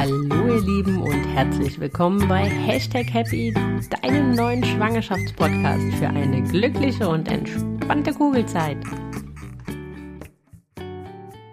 Hallo ihr Lieben und herzlich willkommen bei Hashtag Happy, deinem neuen Schwangerschaftspodcast für eine glückliche und entspannte Kugelzeit.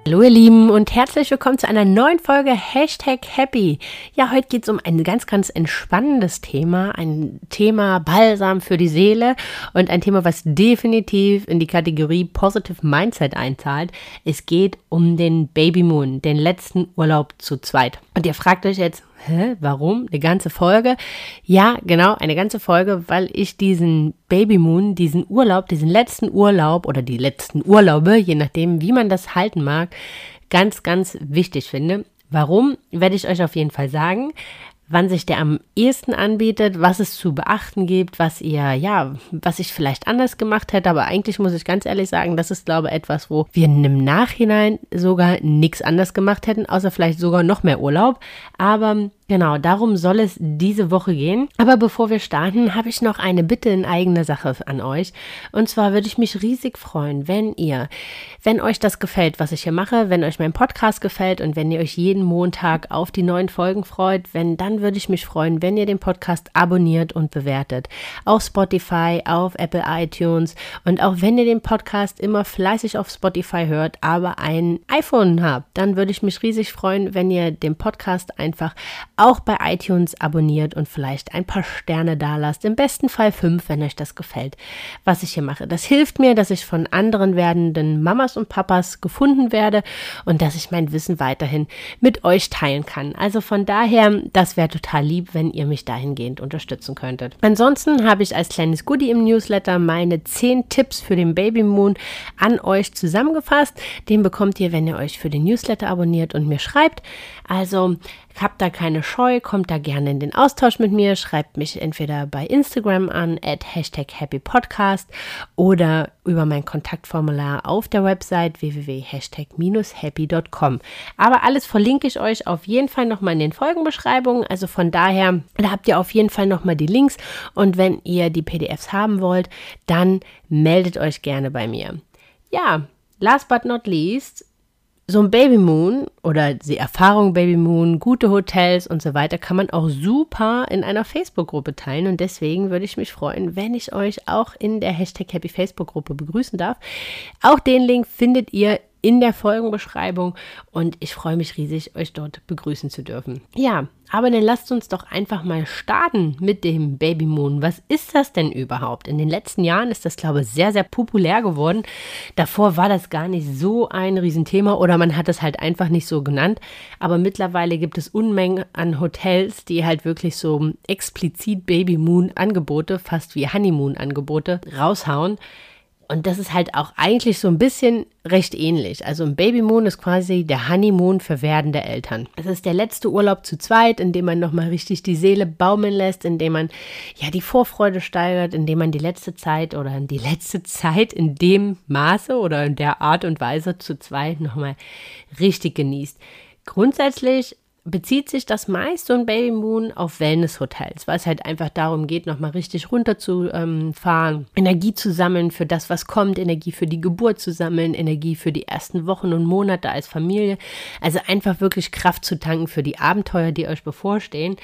Hallo ihr Lieben und herzlich willkommen zu einer neuen Folge Hashtag Happy. Ja, heute geht es um ein ganz, ganz entspannendes Thema, ein Thema Balsam für die Seele und ein Thema, was definitiv in die Kategorie Positive Mindset einzahlt. Es geht um den Baby Moon, den letzten Urlaub zu zweit. Und ihr fragt euch jetzt, hä, warum? Eine ganze Folge? Ja, genau, eine ganze Folge, weil ich diesen Baby Moon, diesen Urlaub, diesen letzten Urlaub oder die letzten Urlaube, je nachdem, wie man das halten mag, ganz, ganz wichtig finde. Warum, werde ich euch auf jeden Fall sagen wann sich der am ehesten anbietet, was es zu beachten gibt, was ihr, ja, was ich vielleicht anders gemacht hätte. Aber eigentlich muss ich ganz ehrlich sagen, das ist, glaube ich, etwas, wo wir im Nachhinein sogar nichts anders gemacht hätten, außer vielleicht sogar noch mehr Urlaub. Aber Genau, darum soll es diese Woche gehen. Aber bevor wir starten, habe ich noch eine Bitte in eigener Sache an euch. Und zwar würde ich mich riesig freuen, wenn ihr, wenn euch das gefällt, was ich hier mache, wenn euch mein Podcast gefällt und wenn ihr euch jeden Montag auf die neuen Folgen freut, wenn dann würde ich mich freuen, wenn ihr den Podcast abonniert und bewertet. Auf Spotify, auf Apple iTunes und auch wenn ihr den Podcast immer fleißig auf Spotify hört, aber ein iPhone habt, dann würde ich mich riesig freuen, wenn ihr den Podcast einfach auch bei iTunes abonniert und vielleicht ein paar Sterne da lasst. Im besten Fall fünf, wenn euch das gefällt, was ich hier mache. Das hilft mir, dass ich von anderen werdenden Mamas und Papas gefunden werde und dass ich mein Wissen weiterhin mit euch teilen kann. Also von daher, das wäre total lieb, wenn ihr mich dahingehend unterstützen könntet. Ansonsten habe ich als kleines Goodie im Newsletter meine zehn Tipps für den Baby Moon an euch zusammengefasst. Den bekommt ihr, wenn ihr euch für den Newsletter abonniert und mir schreibt. Also Habt da keine Scheu, kommt da gerne in den Austausch mit mir, schreibt mich entweder bei Instagram an, at Hashtag Happy Podcast oder über mein Kontaktformular auf der Website www.hashtag-happy.com. Aber alles verlinke ich euch auf jeden Fall nochmal in den Folgenbeschreibungen. Also von daher, da habt ihr auf jeden Fall nochmal die Links. Und wenn ihr die PDFs haben wollt, dann meldet euch gerne bei mir. Ja, last but not least, so ein Baby Moon oder die Erfahrung Baby Moon, gute Hotels und so weiter kann man auch super in einer Facebook-Gruppe teilen und deswegen würde ich mich freuen, wenn ich euch auch in der Hashtag Happy Facebook-Gruppe begrüßen darf. Auch den Link findet ihr in der Folgenbeschreibung und ich freue mich riesig, euch dort begrüßen zu dürfen. Ja, aber dann lasst uns doch einfach mal starten mit dem Baby Moon. Was ist das denn überhaupt? In den letzten Jahren ist das, glaube ich, sehr, sehr populär geworden. Davor war das gar nicht so ein Riesenthema oder man hat es halt einfach nicht so genannt. Aber mittlerweile gibt es Unmengen an Hotels, die halt wirklich so explizit Baby Moon Angebote, fast wie Honeymoon Angebote raushauen. Und das ist halt auch eigentlich so ein bisschen recht ähnlich. Also ein Babymoon ist quasi der Honeymoon für werdende Eltern. Es ist der letzte Urlaub zu zweit, in dem man nochmal richtig die Seele baumeln lässt, in dem man ja die Vorfreude steigert, in dem man die letzte Zeit oder die letzte Zeit in dem Maße oder in der Art und Weise zu zweit nochmal richtig genießt. Grundsätzlich bezieht sich das meiste und Baby Moon auf Wellness-Hotels, weil es halt einfach darum geht, nochmal richtig runterzufahren, ähm, Energie zu sammeln für das, was kommt, Energie für die Geburt zu sammeln, Energie für die ersten Wochen und Monate als Familie. Also einfach wirklich Kraft zu tanken für die Abenteuer, die euch bevorstehen.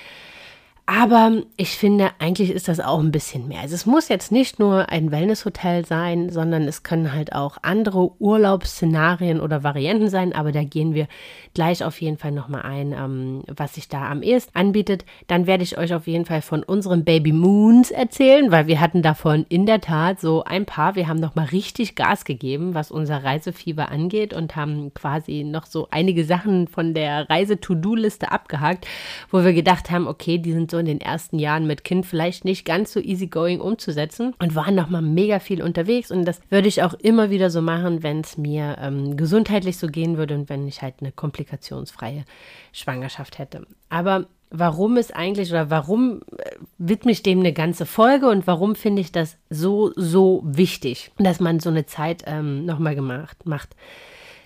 Aber ich finde, eigentlich ist das auch ein bisschen mehr. Also es muss jetzt nicht nur ein Wellnesshotel sein, sondern es können halt auch andere Urlaubsszenarien oder Varianten sein. Aber da gehen wir gleich auf jeden Fall nochmal ein, ähm, was sich da am ehesten anbietet. Dann werde ich euch auf jeden Fall von unseren Baby Moons erzählen, weil wir hatten davon in der Tat so ein paar. Wir haben nochmal richtig Gas gegeben, was unser Reisefieber angeht und haben quasi noch so einige Sachen von der Reise-To-Do-Liste abgehakt, wo wir gedacht haben, okay, die sind so in den ersten Jahren mit Kind vielleicht nicht ganz so easygoing umzusetzen und waren nochmal mega viel unterwegs. Und das würde ich auch immer wieder so machen, wenn es mir ähm, gesundheitlich so gehen würde und wenn ich halt eine komplikationsfreie Schwangerschaft hätte. Aber warum ist eigentlich oder warum äh, widme ich dem eine ganze Folge und warum finde ich das so, so wichtig, dass man so eine Zeit ähm, nochmal gemacht macht?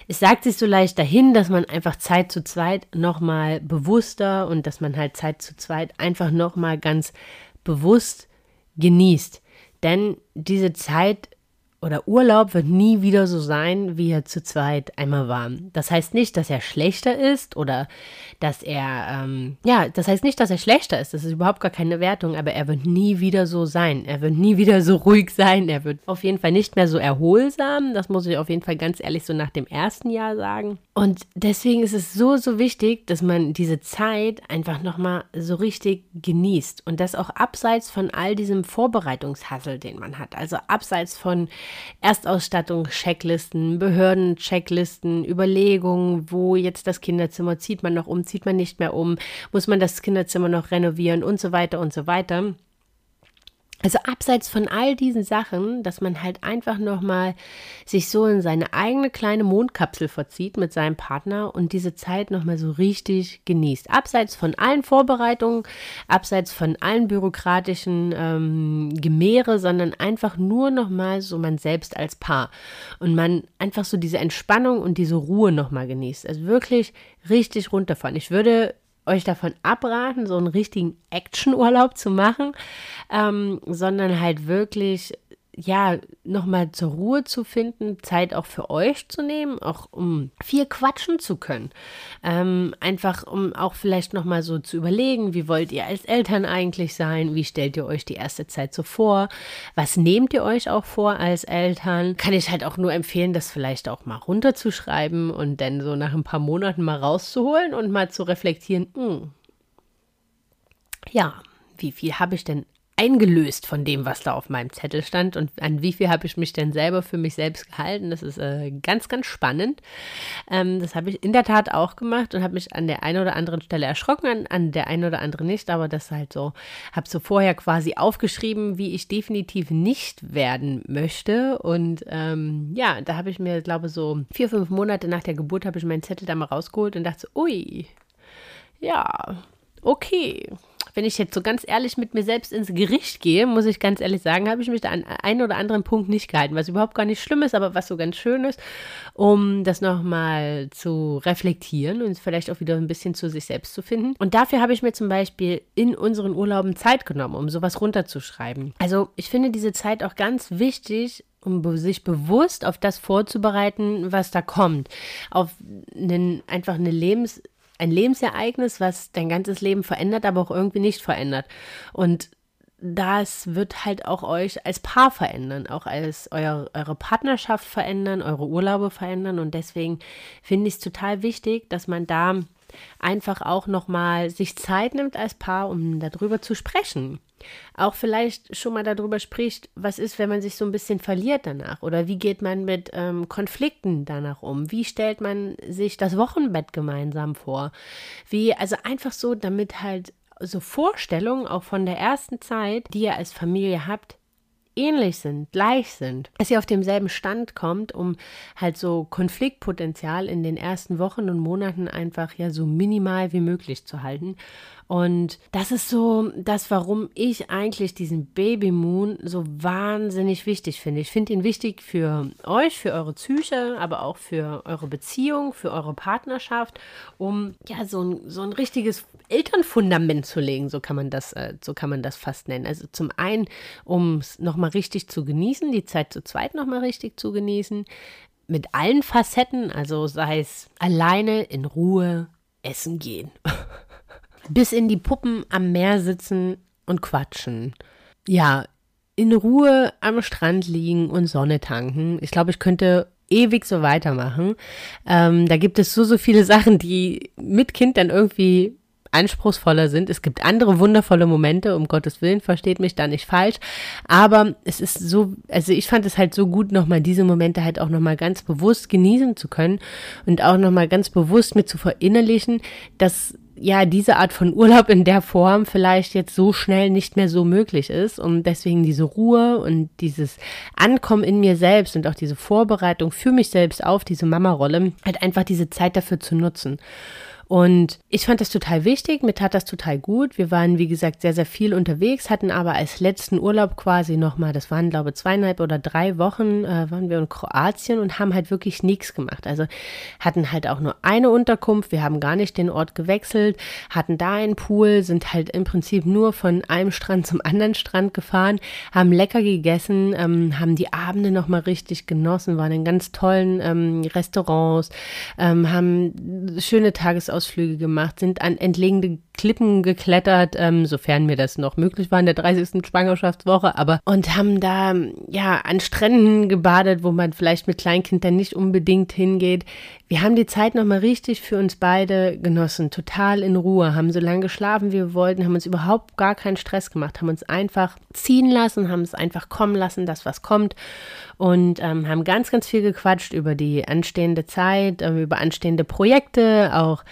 Es sagt sich so leicht dahin, dass man einfach Zeit zu zweit nochmal bewusster und dass man halt Zeit zu zweit einfach nochmal ganz bewusst genießt. Denn diese Zeit oder Urlaub wird nie wieder so sein, wie er zu zweit einmal war. Das heißt nicht, dass er schlechter ist oder dass er, ähm, ja, das heißt nicht, dass er schlechter ist. Das ist überhaupt gar keine Wertung, aber er wird nie wieder so sein. Er wird nie wieder so ruhig sein. Er wird auf jeden Fall nicht mehr so erholsam. Das muss ich auf jeden Fall ganz ehrlich so nach dem ersten Jahr sagen. Und deswegen ist es so, so wichtig, dass man diese Zeit einfach nochmal so richtig genießt. Und das auch abseits von all diesem Vorbereitungshassel, den man hat. Also abseits von Erstausstattung, Checklisten, Behörden, Checklisten, Überlegungen, wo jetzt das Kinderzimmer, zieht man noch um, zieht man nicht mehr um, muss man das Kinderzimmer noch renovieren und so weiter und so weiter. Also abseits von all diesen Sachen, dass man halt einfach nochmal sich so in seine eigene kleine Mondkapsel verzieht mit seinem Partner und diese Zeit nochmal so richtig genießt. Abseits von allen Vorbereitungen, abseits von allen bürokratischen ähm, Gemehre, sondern einfach nur nochmal so man selbst als Paar. Und man einfach so diese Entspannung und diese Ruhe nochmal genießt. Also wirklich richtig runterfahren. Ich würde euch davon abraten, so einen richtigen Action-Urlaub zu machen, ähm, sondern halt wirklich ja, nochmal zur Ruhe zu finden, Zeit auch für euch zu nehmen, auch um viel quatschen zu können. Ähm, einfach um auch vielleicht nochmal so zu überlegen, wie wollt ihr als Eltern eigentlich sein? Wie stellt ihr euch die erste Zeit so vor? Was nehmt ihr euch auch vor als Eltern? Kann ich halt auch nur empfehlen, das vielleicht auch mal runterzuschreiben und dann so nach ein paar Monaten mal rauszuholen und mal zu reflektieren, mh, hm, ja, wie viel habe ich denn eingelöst von dem, was da auf meinem Zettel stand und an wie viel habe ich mich denn selber für mich selbst gehalten. Das ist äh, ganz, ganz spannend. Ähm, das habe ich in der Tat auch gemacht und habe mich an der einen oder anderen Stelle erschrocken, an, an der einen oder anderen nicht, aber das halt so, habe so vorher quasi aufgeschrieben, wie ich definitiv nicht werden möchte und ähm, ja, da habe ich mir, glaube so vier, fünf Monate nach der Geburt habe ich meinen Zettel da mal rausgeholt und dachte so, ui, ja, okay wenn ich jetzt so ganz ehrlich mit mir selbst ins Gericht gehe, muss ich ganz ehrlich sagen, habe ich mich da an einen oder anderen Punkt nicht gehalten, was überhaupt gar nicht schlimm ist, aber was so ganz schön ist, um das nochmal zu reflektieren und vielleicht auch wieder ein bisschen zu sich selbst zu finden. Und dafür habe ich mir zum Beispiel in unseren Urlauben Zeit genommen, um sowas runterzuschreiben. Also ich finde diese Zeit auch ganz wichtig, um sich bewusst auf das vorzubereiten, was da kommt. Auf einen, einfach eine Lebens ein Lebensereignis, was dein ganzes Leben verändert, aber auch irgendwie nicht verändert. Und das wird halt auch euch als Paar verändern, auch als euer, eure Partnerschaft verändern, eure Urlaube verändern. Und deswegen finde ich es total wichtig, dass man da einfach auch nochmal sich Zeit nimmt als Paar, um darüber zu sprechen auch vielleicht schon mal darüber spricht, was ist, wenn man sich so ein bisschen verliert danach oder wie geht man mit ähm, Konflikten danach um? Wie stellt man sich das Wochenbett gemeinsam vor? Wie, also einfach so, damit halt so Vorstellungen auch von der ersten Zeit, die ihr als Familie habt, ähnlich sind, gleich sind, dass ihr auf demselben Stand kommt, um halt so Konfliktpotenzial in den ersten Wochen und Monaten einfach ja so minimal wie möglich zu halten und das ist so das, warum ich eigentlich diesen Baby Moon so wahnsinnig wichtig finde. Ich finde ihn wichtig für euch, für eure Psyche, aber auch für eure Beziehung, für eure Partnerschaft, um ja so ein, so ein richtiges Elternfundament zu legen, so kann man das, äh, so kann man das fast nennen. Also zum einen, um es nochmal richtig zu genießen, die Zeit zu zweit nochmal richtig zu genießen, mit allen Facetten, also sei es alleine in Ruhe essen gehen. bis in die Puppen am Meer sitzen und quatschen. Ja, in Ruhe am Strand liegen und Sonne tanken. Ich glaube, ich könnte ewig so weitermachen. Ähm, da gibt es so, so viele Sachen, die mit Kind dann irgendwie anspruchsvoller sind. Es gibt andere wundervolle Momente, um Gottes Willen, versteht mich da nicht falsch. Aber es ist so, also ich fand es halt so gut, nochmal diese Momente halt auch nochmal ganz bewusst genießen zu können und auch nochmal ganz bewusst mit zu verinnerlichen, dass ja, diese Art von Urlaub in der Form vielleicht jetzt so schnell nicht mehr so möglich ist und deswegen diese Ruhe und dieses Ankommen in mir selbst und auch diese Vorbereitung für mich selbst auf diese Mama-Rolle, halt einfach diese Zeit dafür zu nutzen. Und ich fand das total wichtig, mir tat das total gut. Wir waren, wie gesagt, sehr, sehr viel unterwegs, hatten aber als letzten Urlaub quasi nochmal, das waren, glaube ich, zweieinhalb oder drei Wochen, äh, waren wir in Kroatien und haben halt wirklich nichts gemacht. Also hatten halt auch nur eine Unterkunft, wir haben gar nicht den Ort gewechselt, hatten da einen Pool, sind halt im Prinzip nur von einem Strand zum anderen Strand gefahren, haben lecker gegessen, ähm, haben die Abende nochmal richtig genossen, waren in ganz tollen ähm, Restaurants, ähm, haben schöne Tagesausflüge gemacht, sind an entlegene Klippen geklettert, ähm, sofern mir das noch möglich war in der 30. Schwangerschaftswoche, aber und haben da ja an Stränden gebadet, wo man vielleicht mit Kleinkind dann nicht unbedingt hingeht. Wir haben die Zeit nochmal richtig für uns beide genossen, total in Ruhe, haben so lange geschlafen, wie wir wollten, haben uns überhaupt gar keinen Stress gemacht, haben uns einfach ziehen lassen, haben es einfach kommen lassen, das was kommt und ähm, haben ganz, ganz viel gequatscht über die anstehende Zeit, ähm, über anstehende Projekte, auch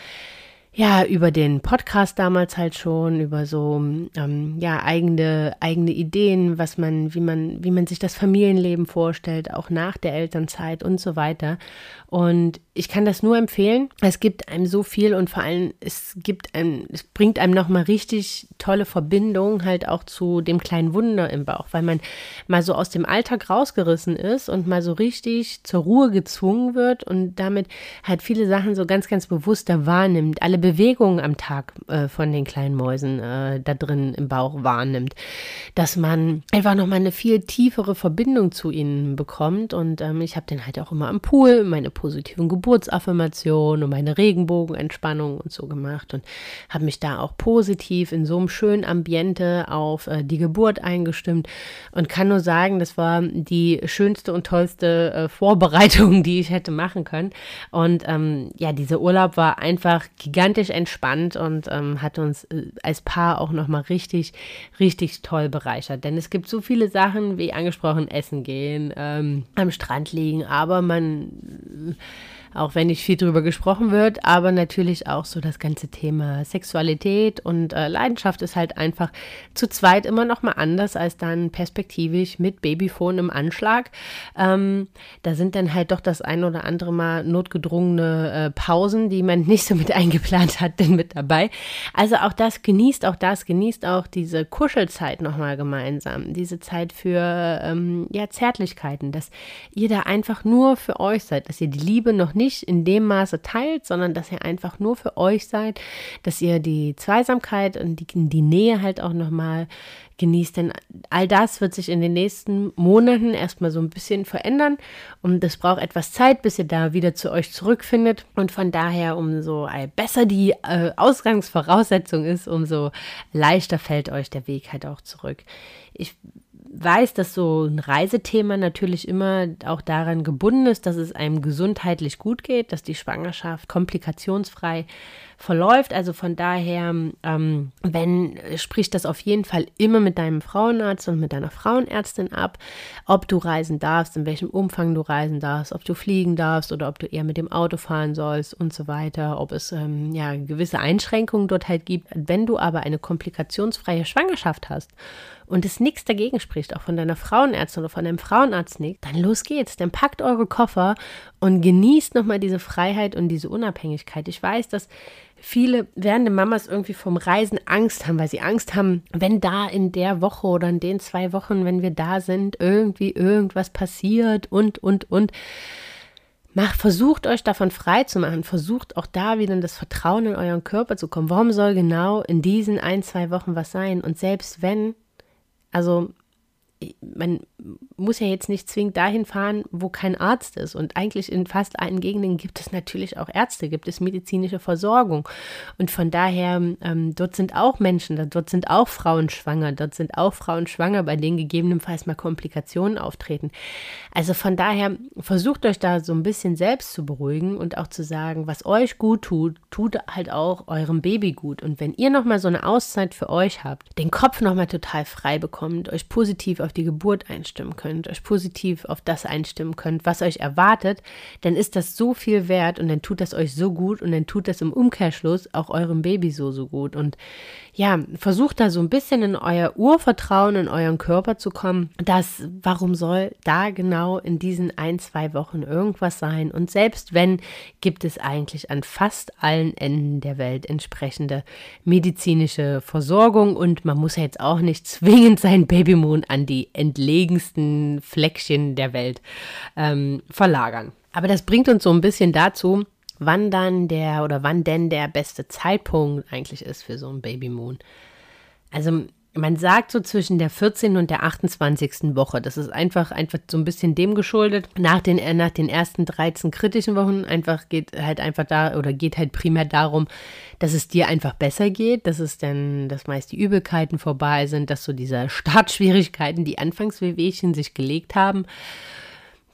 ja, über den Podcast damals halt schon, über so ähm, ja eigene eigene Ideen, was man, wie man, wie man sich das Familienleben vorstellt, auch nach der Elternzeit und so weiter. Und ich kann das nur empfehlen. Es gibt einem so viel und vor allem es gibt einem, es bringt einem nochmal richtig tolle Verbindung halt auch zu dem kleinen Wunder im Bauch, weil man mal so aus dem Alltag rausgerissen ist und mal so richtig zur Ruhe gezwungen wird und damit halt viele Sachen so ganz, ganz bewusster wahrnimmt. Alle Bewegungen am Tag äh, von den kleinen Mäusen äh, da drin im Bauch wahrnimmt. Dass man einfach nochmal eine viel tiefere Verbindung zu ihnen bekommt und ähm, ich habe den halt auch immer am Pool, meine positiven Geburtsaffirmationen und meine Regenbogenentspannung und so gemacht und habe mich da auch positiv in so einem schönen Ambiente auf äh, die Geburt eingestimmt und kann nur sagen, das war die schönste und tollste äh, Vorbereitung, die ich hätte machen können. Und ähm, ja, dieser Urlaub war einfach gigantisch entspannt und ähm, hat uns äh, als Paar auch nochmal richtig, richtig toll bereichert. Denn es gibt so viele Sachen, wie angesprochen, essen gehen, ähm, am Strand liegen, aber man auch wenn nicht viel drüber gesprochen wird, aber natürlich auch so das ganze Thema Sexualität und äh, Leidenschaft ist halt einfach zu zweit immer noch mal anders als dann perspektivisch mit Babyphone im Anschlag. Ähm, da sind dann halt doch das ein oder andere Mal notgedrungene äh, Pausen, die man nicht so mit eingeplant hat, denn mit dabei. Also auch das genießt, auch das genießt auch diese Kuschelzeit noch mal gemeinsam, diese Zeit für ähm, ja Zärtlichkeiten, dass ihr da einfach nur für euch seid, dass ihr die Liebe noch nicht in dem Maße teilt, sondern dass ihr einfach nur für euch seid, dass ihr die Zweisamkeit und die, die Nähe halt auch nochmal genießt. Denn all das wird sich in den nächsten Monaten erstmal so ein bisschen verändern und es braucht etwas Zeit, bis ihr da wieder zu euch zurückfindet. Und von daher, umso besser die äh, Ausgangsvoraussetzung ist, umso leichter fällt euch der Weg halt auch zurück. Ich weiß, dass so ein Reisethema natürlich immer auch daran gebunden ist, dass es einem gesundheitlich gut geht, dass die Schwangerschaft komplikationsfrei verläuft. Also von daher, ähm, wenn, sprich das auf jeden Fall immer mit deinem Frauenarzt und mit deiner Frauenärztin ab, ob du reisen darfst, in welchem Umfang du reisen darfst, ob du fliegen darfst oder ob du eher mit dem Auto fahren sollst und so weiter, ob es ähm, ja gewisse Einschränkungen dort halt gibt. Wenn du aber eine komplikationsfreie Schwangerschaft hast und es nichts dagegen spricht, auch von deiner Frauenärztin oder von deinem Frauenarzt nicht, dann los geht's. Dann packt eure Koffer und genießt nochmal diese Freiheit und diese Unabhängigkeit. Ich weiß, dass viele werdende Mamas irgendwie vom Reisen Angst haben, weil sie Angst haben, wenn da in der Woche oder in den zwei Wochen, wenn wir da sind, irgendwie irgendwas passiert und, und, und. Macht, versucht euch davon frei zu machen. Versucht auch da wieder in das Vertrauen in euren Körper zu kommen. Warum soll genau in diesen ein, zwei Wochen was sein? Und selbst wenn, also man muss ja jetzt nicht zwingend dahin fahren, wo kein Arzt ist. Und eigentlich in fast allen Gegenden gibt es natürlich auch Ärzte, gibt es medizinische Versorgung. Und von daher, ähm, dort sind auch Menschen, dort sind auch Frauen schwanger, dort sind auch Frauen schwanger, bei denen gegebenenfalls mal Komplikationen auftreten. Also von daher, versucht euch da so ein bisschen selbst zu beruhigen und auch zu sagen, was euch gut tut, tut halt auch eurem Baby gut. Und wenn ihr nochmal so eine Auszeit für euch habt, den Kopf nochmal total frei bekommt, euch positiv auf die Geburt einstimmen könnt, euch positiv auf das einstimmen könnt, was euch erwartet, dann ist das so viel wert und dann tut das euch so gut und dann tut das im Umkehrschluss auch eurem Baby so, so gut. Und ja, versucht da so ein bisschen in euer Urvertrauen, in euren Körper zu kommen, dass warum soll da genau in diesen ein, zwei Wochen irgendwas sein? Und selbst wenn, gibt es eigentlich an fast allen Enden der Welt entsprechende medizinische Versorgung und man muss ja jetzt auch nicht zwingend sein Babymoon an die entlegensten Fleckchen der Welt ähm, verlagern. Aber das bringt uns so ein bisschen dazu, wann dann der oder wann denn der beste Zeitpunkt eigentlich ist für so ein Babymoon. Also man sagt so zwischen der 14. und der 28. Woche. Das ist einfach, einfach so ein bisschen dem geschuldet. Nach den, äh, nach den ersten 13 kritischen Wochen einfach geht halt einfach da oder geht halt primär darum, dass es dir einfach besser geht, dass es dann, dass meist die Übelkeiten vorbei sind, dass so diese Startschwierigkeiten, die Anfangswehwehchen sich gelegt haben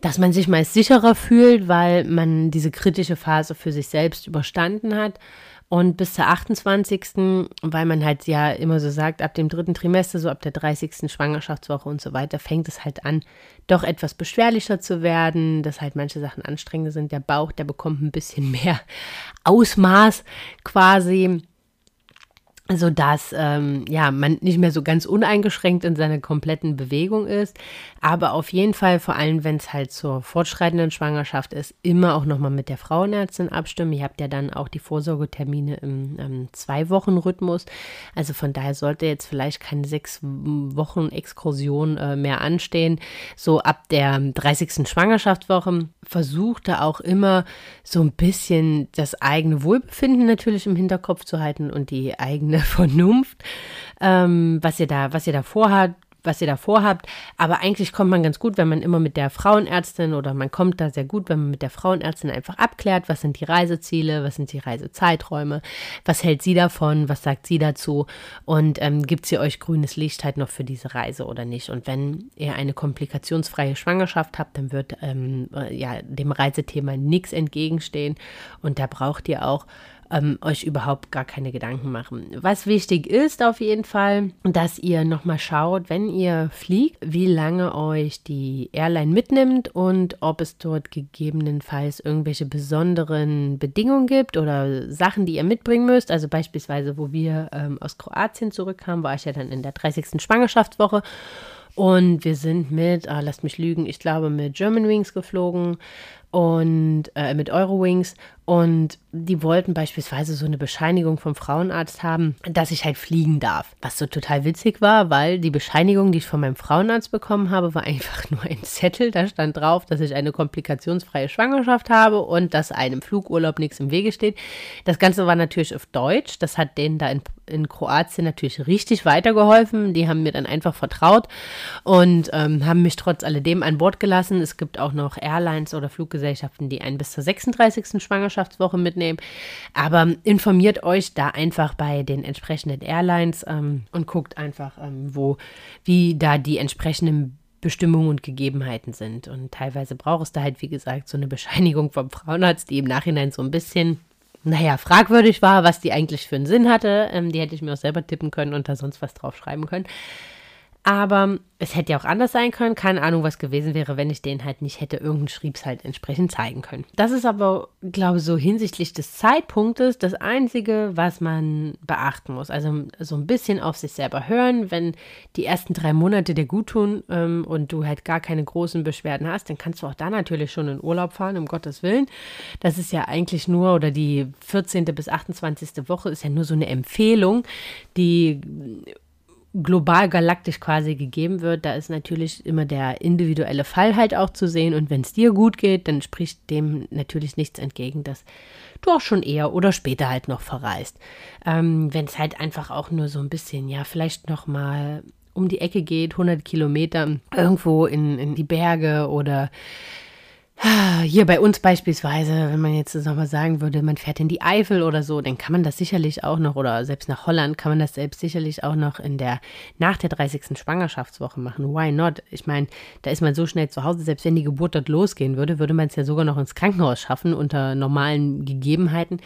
dass man sich meist sicherer fühlt, weil man diese kritische Phase für sich selbst überstanden hat. Und bis zur 28., weil man halt ja immer so sagt, ab dem dritten Trimester, so ab der 30. Schwangerschaftswoche und so weiter, fängt es halt an, doch etwas beschwerlicher zu werden, dass halt manche Sachen anstrengender sind. Der Bauch, der bekommt ein bisschen mehr Ausmaß quasi sodass ähm, ja, man nicht mehr so ganz uneingeschränkt in seiner kompletten Bewegung ist. Aber auf jeden Fall, vor allem wenn es halt zur fortschreitenden Schwangerschaft ist, immer auch nochmal mit der Frauenärztin abstimmen. Ihr habt ja dann auch die Vorsorgetermine im ähm, Zwei-Wochen-Rhythmus. Also von daher sollte jetzt vielleicht keine sechs Wochen Exkursion äh, mehr anstehen. So ab der 30. Schwangerschaftswoche versucht er auch immer so ein bisschen das eigene Wohlbefinden natürlich im Hinterkopf zu halten und die eigene Vernunft, ähm, was ihr da, was ihr da vorhat, was ihr da vorhabt. Aber eigentlich kommt man ganz gut, wenn man immer mit der Frauenärztin oder man kommt da sehr gut, wenn man mit der Frauenärztin einfach abklärt, was sind die Reiseziele, was sind die Reisezeiträume, was hält sie davon, was sagt sie dazu und ähm, gibt sie euch grünes Licht halt noch für diese Reise oder nicht. Und wenn ihr eine komplikationsfreie Schwangerschaft habt, dann wird ähm, äh, ja dem Reisethema nichts entgegenstehen und da braucht ihr auch ähm, euch überhaupt gar keine Gedanken machen. Was wichtig ist auf jeden Fall, dass ihr nochmal schaut, wenn ihr fliegt, wie lange euch die Airline mitnimmt und ob es dort gegebenenfalls irgendwelche besonderen Bedingungen gibt oder Sachen, die ihr mitbringen müsst. Also beispielsweise, wo wir ähm, aus Kroatien zurückkamen, war ich ja dann in der 30. Schwangerschaftswoche. Und wir sind mit, ah, lasst mich lügen, ich glaube mit German Wings geflogen und äh, mit Eurowings und die wollten beispielsweise so eine Bescheinigung vom Frauenarzt haben, dass ich halt fliegen darf. Was so total witzig war, weil die Bescheinigung, die ich von meinem Frauenarzt bekommen habe, war einfach nur ein Zettel. Da stand drauf, dass ich eine komplikationsfreie Schwangerschaft habe und dass einem Flugurlaub nichts im Wege steht. Das Ganze war natürlich auf Deutsch. Das hat denen da in, in Kroatien natürlich richtig weitergeholfen. Die haben mir dann einfach vertraut und ähm, haben mich trotz alledem an Bord gelassen. Es gibt auch noch Airlines oder Fluggesellschaften, die einen bis zur 36. Schwangerschaft Schwangerschaftswoche mitnehmen. Aber informiert euch da einfach bei den entsprechenden Airlines ähm, und guckt einfach, ähm, wo, wie da die entsprechenden Bestimmungen und Gegebenheiten sind. Und teilweise braucht es da halt, wie gesagt, so eine Bescheinigung vom Frauenarzt, die im Nachhinein so ein bisschen naja, fragwürdig war, was die eigentlich für einen Sinn hatte. Ähm, die hätte ich mir auch selber tippen können und da sonst was drauf schreiben können. Aber es hätte ja auch anders sein können. Keine Ahnung, was gewesen wäre, wenn ich den halt nicht hätte irgendeinen Schriebs halt entsprechend zeigen können. Das ist aber, glaube ich, so hinsichtlich des Zeitpunktes das Einzige, was man beachten muss. Also so ein bisschen auf sich selber hören. Wenn die ersten drei Monate dir gut tun ähm, und du halt gar keine großen Beschwerden hast, dann kannst du auch da natürlich schon in Urlaub fahren, um Gottes Willen. Das ist ja eigentlich nur, oder die 14. bis 28. Woche ist ja nur so eine Empfehlung, die global galaktisch quasi gegeben wird, da ist natürlich immer der individuelle Fall halt auch zu sehen. Und wenn es dir gut geht, dann spricht dem natürlich nichts entgegen, dass du auch schon eher oder später halt noch verreist. Ähm, wenn es halt einfach auch nur so ein bisschen, ja, vielleicht noch mal um die Ecke geht, 100 Kilometer irgendwo in, in die Berge oder hier bei uns beispielsweise, wenn man jetzt nochmal sagen würde, man fährt in die Eifel oder so, dann kann man das sicherlich auch noch, oder selbst nach Holland kann man das selbst sicherlich auch noch in der, nach der 30. Schwangerschaftswoche machen. Why not? Ich meine, da ist man so schnell zu Hause, selbst wenn die Geburt dort losgehen würde, würde man es ja sogar noch ins Krankenhaus schaffen unter normalen Gegebenheiten.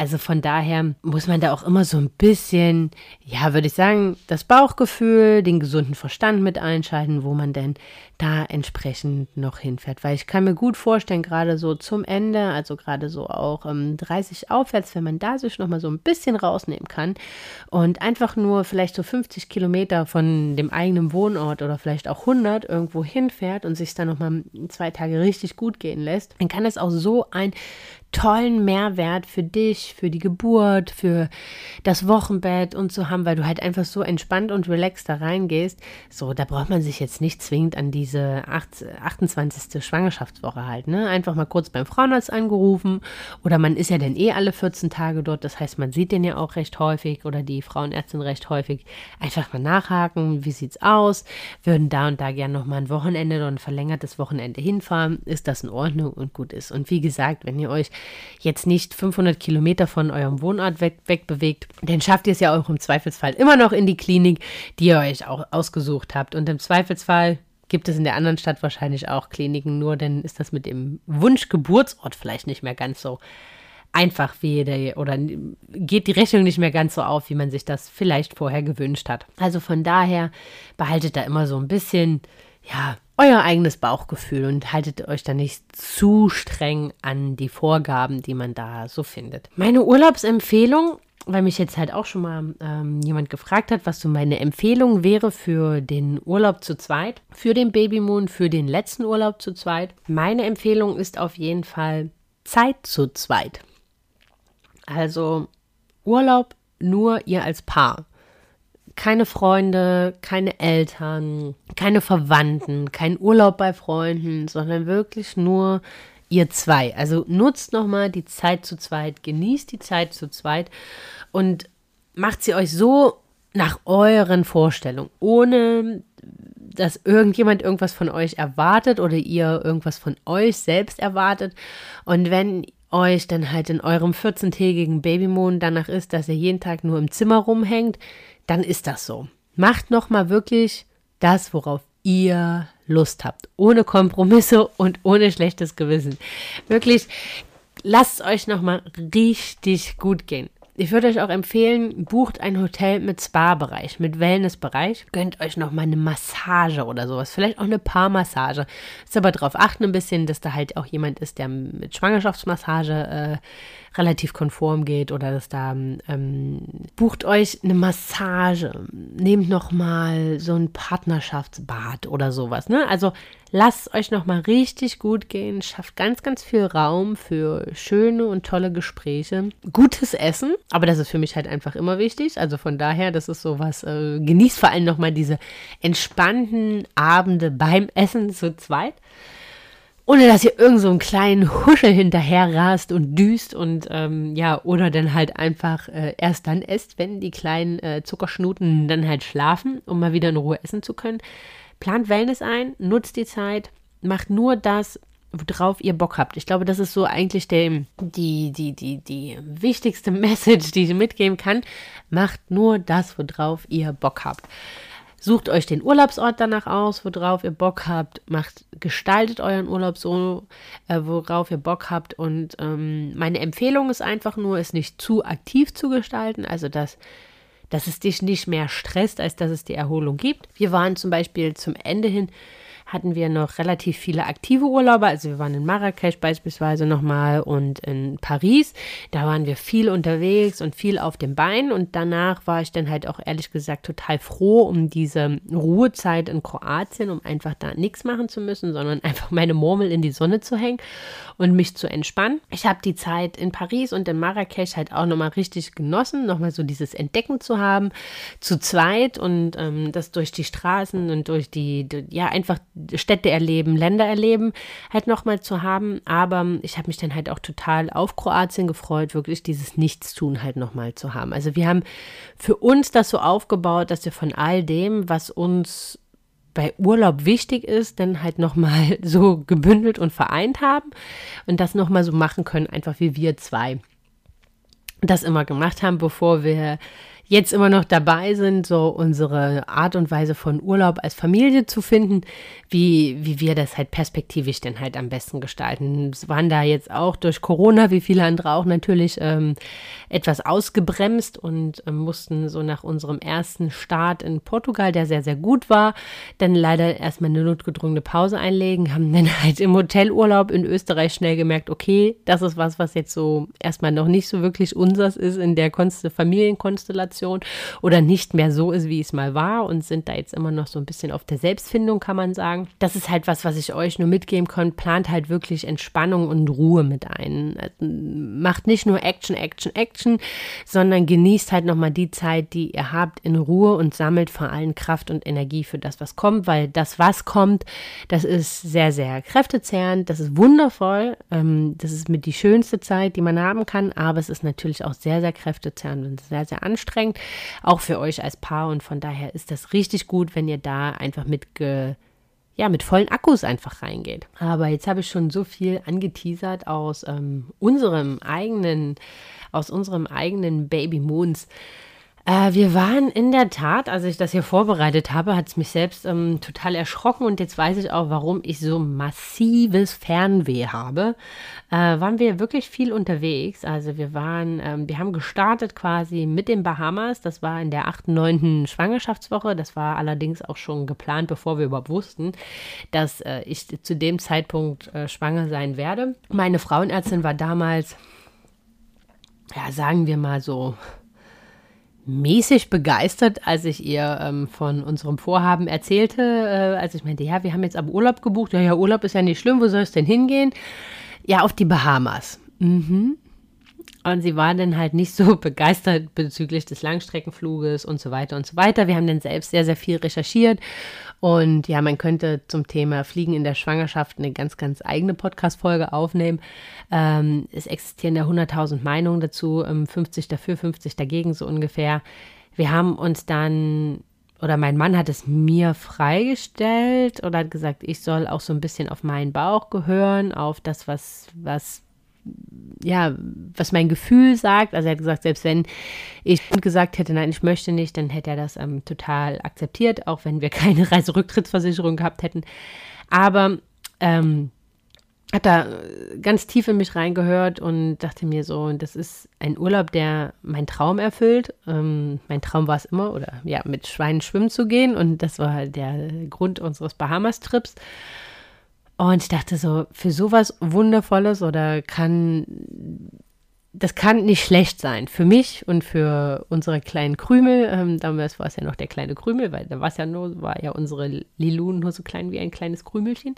Also von daher muss man da auch immer so ein bisschen, ja, würde ich sagen, das Bauchgefühl, den gesunden Verstand mit einschalten, wo man denn da entsprechend noch hinfährt. Weil ich kann mir gut vorstellen, gerade so zum Ende, also gerade so auch ähm, 30 aufwärts, wenn man da sich nochmal so ein bisschen rausnehmen kann und einfach nur vielleicht so 50 Kilometer von dem eigenen Wohnort oder vielleicht auch 100 irgendwo hinfährt und sich dann nochmal zwei Tage richtig gut gehen lässt, dann kann es auch so ein tollen Mehrwert für dich, für die Geburt, für das Wochenbett und so haben, weil du halt einfach so entspannt und relaxed da reingehst. So, da braucht man sich jetzt nicht zwingend an diese 28. Schwangerschaftswoche halt, ne? Einfach mal kurz beim Frauenarzt angerufen oder man ist ja dann eh alle 14 Tage dort, das heißt, man sieht den ja auch recht häufig oder die Frauenärztin recht häufig. Einfach mal nachhaken, wie sieht's aus? Würden da und da gerne nochmal ein Wochenende oder ein verlängertes Wochenende hinfahren? Ist das in Ordnung und gut ist? Und wie gesagt, wenn ihr euch jetzt nicht 500 Kilometer von eurem Wohnort weg, wegbewegt, dann schafft ihr es ja auch im Zweifelsfall immer noch in die Klinik, die ihr euch auch ausgesucht habt. Und im Zweifelsfall gibt es in der anderen Stadt wahrscheinlich auch Kliniken, nur dann ist das mit dem Wunschgeburtsort vielleicht nicht mehr ganz so einfach wie der oder geht die Rechnung nicht mehr ganz so auf, wie man sich das vielleicht vorher gewünscht hat. Also von daher behaltet da immer so ein bisschen, ja, euer eigenes Bauchgefühl und haltet euch da nicht zu streng an die Vorgaben, die man da so findet. Meine Urlaubsempfehlung, weil mich jetzt halt auch schon mal ähm, jemand gefragt hat, was so meine Empfehlung wäre für den Urlaub zu zweit, für den Babymoon, für den letzten Urlaub zu zweit. Meine Empfehlung ist auf jeden Fall Zeit zu zweit. Also Urlaub nur ihr als Paar keine Freunde, keine Eltern, keine Verwandten, kein Urlaub bei Freunden, sondern wirklich nur ihr zwei. Also nutzt nochmal die Zeit zu zweit, genießt die Zeit zu zweit und macht sie euch so nach euren Vorstellungen, ohne dass irgendjemand irgendwas von euch erwartet oder ihr irgendwas von euch selbst erwartet. Und wenn euch dann halt in eurem 14-tägigen Babymond danach ist, dass ihr jeden Tag nur im Zimmer rumhängt, dann ist das so. Macht nochmal wirklich das, worauf ihr Lust habt. Ohne Kompromisse und ohne schlechtes Gewissen. Wirklich, lasst euch nochmal richtig gut gehen. Ich würde euch auch empfehlen, bucht ein Hotel mit Spa-Bereich, mit Wellness-Bereich. Gönnt euch noch mal eine Massage oder sowas. Vielleicht auch eine Paarmassage. Ist aber darauf achten ein bisschen, dass da halt auch jemand ist, der mit Schwangerschaftsmassage äh, relativ konform geht oder dass da ähm, bucht euch eine Massage, nehmt noch mal so ein Partnerschaftsbad oder sowas. Ne? Also lasst euch noch mal richtig gut gehen, schafft ganz, ganz viel Raum für schöne und tolle Gespräche, gutes Essen, aber das ist für mich halt einfach immer wichtig. Also von daher, das ist sowas. Äh, genießt vor allem noch mal diese entspannten Abende beim Essen zu zweit ohne dass ihr irgend so einen kleinen Huschel hinterher rast und düst und ähm, ja, oder dann halt einfach äh, erst dann esst, wenn die kleinen äh, Zuckerschnuten dann halt schlafen, um mal wieder in Ruhe essen zu können. Plant Wellness ein, nutzt die Zeit, macht nur das, worauf ihr Bock habt. Ich glaube, das ist so eigentlich der, die, die, die, die wichtigste Message, die ich mitgeben kann. Macht nur das, worauf ihr Bock habt. Sucht euch den Urlaubsort danach aus, worauf ihr Bock habt. Macht, gestaltet euren Urlaub so, äh, worauf ihr Bock habt. Und ähm, meine Empfehlung ist einfach nur, es nicht zu aktiv zu gestalten. Also, dass, dass es dich nicht mehr stresst, als dass es die Erholung gibt. Wir waren zum Beispiel zum Ende hin hatten wir noch relativ viele aktive Urlauber. Also wir waren in Marrakesch beispielsweise nochmal und in Paris. Da waren wir viel unterwegs und viel auf dem Bein. Und danach war ich dann halt auch ehrlich gesagt total froh um diese Ruhezeit in Kroatien, um einfach da nichts machen zu müssen, sondern einfach meine Murmel in die Sonne zu hängen und mich zu entspannen. Ich habe die Zeit in Paris und in Marrakesch halt auch nochmal richtig genossen, nochmal so dieses Entdecken zu haben, zu zweit und ähm, das durch die Straßen und durch die, die ja, einfach Städte erleben, Länder erleben, halt nochmal zu haben. Aber ich habe mich dann halt auch total auf Kroatien gefreut, wirklich dieses Nichtstun halt nochmal zu haben. Also wir haben für uns das so aufgebaut, dass wir von all dem, was uns bei Urlaub wichtig ist, dann halt nochmal so gebündelt und vereint haben und das nochmal so machen können, einfach wie wir zwei das immer gemacht haben, bevor wir jetzt immer noch dabei sind, so unsere Art und Weise von Urlaub als Familie zu finden, wie, wie wir das halt perspektivisch denn halt am besten gestalten. Es waren da jetzt auch durch Corona, wie viele andere auch natürlich, ähm, etwas ausgebremst und ähm, mussten so nach unserem ersten Start in Portugal, der sehr, sehr gut war, dann leider erstmal eine notgedrungene Pause einlegen, haben dann halt im Hotelurlaub in Österreich schnell gemerkt, okay, das ist was, was jetzt so erstmal noch nicht so wirklich unseres ist in der Konst Familienkonstellation oder nicht mehr so ist, wie es mal war und sind da jetzt immer noch so ein bisschen auf der Selbstfindung, kann man sagen. Das ist halt was, was ich euch nur mitgeben kann. Plant halt wirklich Entspannung und Ruhe mit ein. Macht nicht nur Action, Action, Action, sondern genießt halt nochmal die Zeit, die ihr habt in Ruhe und sammelt vor allem Kraft und Energie für das, was kommt, weil das, was kommt, das ist sehr, sehr kräftezehrend, das ist wundervoll, ähm, das ist mit die schönste Zeit, die man haben kann, aber es ist natürlich auch sehr, sehr kräftezehrend und sehr, sehr anstrengend, auch für euch als Paar und von daher ist das richtig gut, wenn ihr da einfach mit ge ja, mit vollen Akkus einfach reingeht. Aber jetzt habe ich schon so viel angeteasert aus ähm, unserem eigenen, aus unserem eigenen Baby Moons. Äh, wir waren in der Tat, als ich das hier vorbereitet habe, hat es mich selbst ähm, total erschrocken und jetzt weiß ich auch, warum ich so massives Fernweh habe. Äh, waren wir wirklich viel unterwegs. Also wir waren, ähm, wir haben gestartet quasi mit den Bahamas. Das war in der 8., 9. Schwangerschaftswoche. Das war allerdings auch schon geplant, bevor wir überhaupt wussten, dass äh, ich zu dem Zeitpunkt äh, schwanger sein werde. Meine Frauenärztin war damals, ja, sagen wir mal so mäßig begeistert, als ich ihr ähm, von unserem Vorhaben erzählte, äh, als ich meinte, ja, wir haben jetzt aber Urlaub gebucht. Ja, ja, Urlaub ist ja nicht schlimm, wo soll es denn hingehen? Ja, auf die Bahamas. Mhm. Und sie war dann halt nicht so begeistert bezüglich des Langstreckenfluges und so weiter und so weiter. Wir haben dann selbst sehr, sehr viel recherchiert. Und ja, man könnte zum Thema Fliegen in der Schwangerschaft eine ganz, ganz eigene Podcast-Folge aufnehmen. Ähm, es existieren ja 100.000 Meinungen dazu, 50 ähm, dafür, 50 dagegen so ungefähr. Wir haben uns dann oder mein Mann hat es mir freigestellt oder hat gesagt, ich soll auch so ein bisschen auf meinen Bauch gehören, auf das, was, was ja, was mein Gefühl sagt. Also er hat gesagt, selbst wenn ich gesagt hätte, nein, ich möchte nicht, dann hätte er das ähm, total akzeptiert, auch wenn wir keine Reiserücktrittsversicherung gehabt hätten. Aber ähm, hat da ganz tief in mich reingehört und dachte mir so, das ist ein Urlaub, der meinen Traum erfüllt. Ähm, mein Traum war es immer, oder ja, mit Schweinen schwimmen zu gehen und das war halt der Grund unseres Bahamas-Trips. Und ich dachte so, für sowas Wundervolles oder kann, das kann nicht schlecht sein. Für mich und für unsere kleinen Krümel. Ähm, damals war es ja noch der kleine Krümel, weil da war es ja nur, war ja unsere Lilun nur so klein wie ein kleines Krümelchen.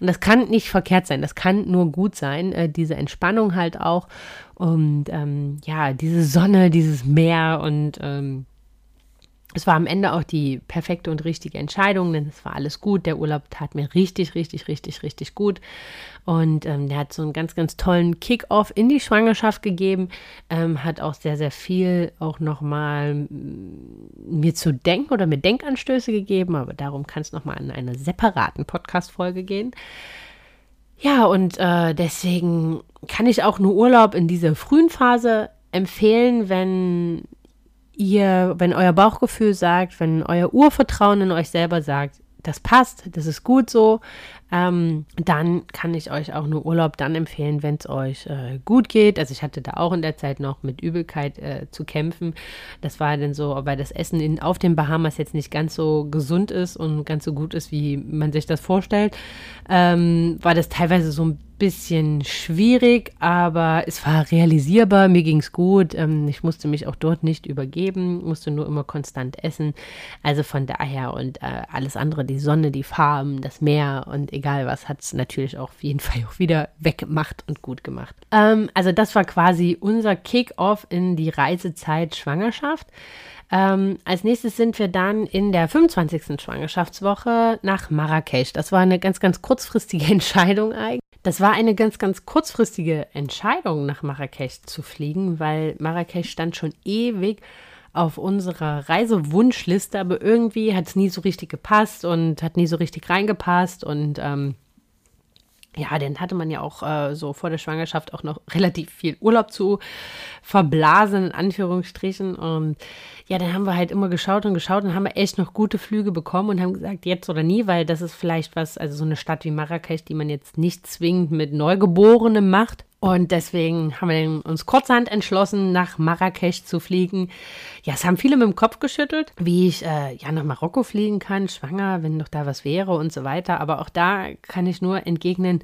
Und das kann nicht verkehrt sein. Das kann nur gut sein. Äh, diese Entspannung halt auch. Und ähm, ja, diese Sonne, dieses Meer und ähm, es war am Ende auch die perfekte und richtige Entscheidung, denn es war alles gut. Der Urlaub tat mir richtig, richtig, richtig, richtig gut. Und ähm, der hat so einen ganz, ganz tollen Kick-off in die Schwangerschaft gegeben. Ähm, hat auch sehr, sehr viel auch nochmal mm, mir zu denken oder mir Denkanstöße gegeben. Aber darum kann es nochmal in einer separaten Podcast-Folge gehen. Ja, und äh, deswegen kann ich auch nur Urlaub in dieser frühen Phase empfehlen, wenn ihr, wenn euer Bauchgefühl sagt, wenn euer Urvertrauen in euch selber sagt, das passt, das ist gut so, ähm, dann kann ich euch auch nur Urlaub dann empfehlen, wenn es euch äh, gut geht. Also ich hatte da auch in der Zeit noch mit Übelkeit äh, zu kämpfen. Das war dann so, weil das Essen in, auf den Bahamas jetzt nicht ganz so gesund ist und ganz so gut ist, wie man sich das vorstellt, ähm, war das teilweise so ein bisschen schwierig, aber es war realisierbar. Mir ging es gut. Ähm, ich musste mich auch dort nicht übergeben, musste nur immer konstant essen. Also von daher und äh, alles andere, die Sonne, die Farben, das Meer und egal was, hat es natürlich auch auf jeden Fall auch wieder weggemacht und gut gemacht. Ähm, also das war quasi unser Kick-off in die Reisezeit Schwangerschaft. Ähm, als nächstes sind wir dann in der 25. Schwangerschaftswoche nach Marrakesch. Das war eine ganz, ganz kurzfristige Entscheidung eigentlich. Das war eine ganz, ganz kurzfristige Entscheidung, nach Marrakesch zu fliegen, weil Marrakesch stand schon ewig auf unserer Reisewunschliste, aber irgendwie hat es nie so richtig gepasst und hat nie so richtig reingepasst und ähm, ja, dann hatte man ja auch äh, so vor der Schwangerschaft auch noch relativ viel Urlaub zu verblasen, in Anführungsstrichen. Und ja, dann haben wir halt immer geschaut und geschaut und haben echt noch gute Flüge bekommen und haben gesagt, jetzt oder nie, weil das ist vielleicht was, also so eine Stadt wie Marrakesch, die man jetzt nicht zwingend mit Neugeborenem macht. Und deswegen haben wir uns kurzhand entschlossen, nach Marrakesch zu fliegen. Ja, es haben viele mit dem Kopf geschüttelt, wie ich äh, ja nach Marokko fliegen kann, schwanger, wenn doch da was wäre und so weiter. Aber auch da kann ich nur entgegnen,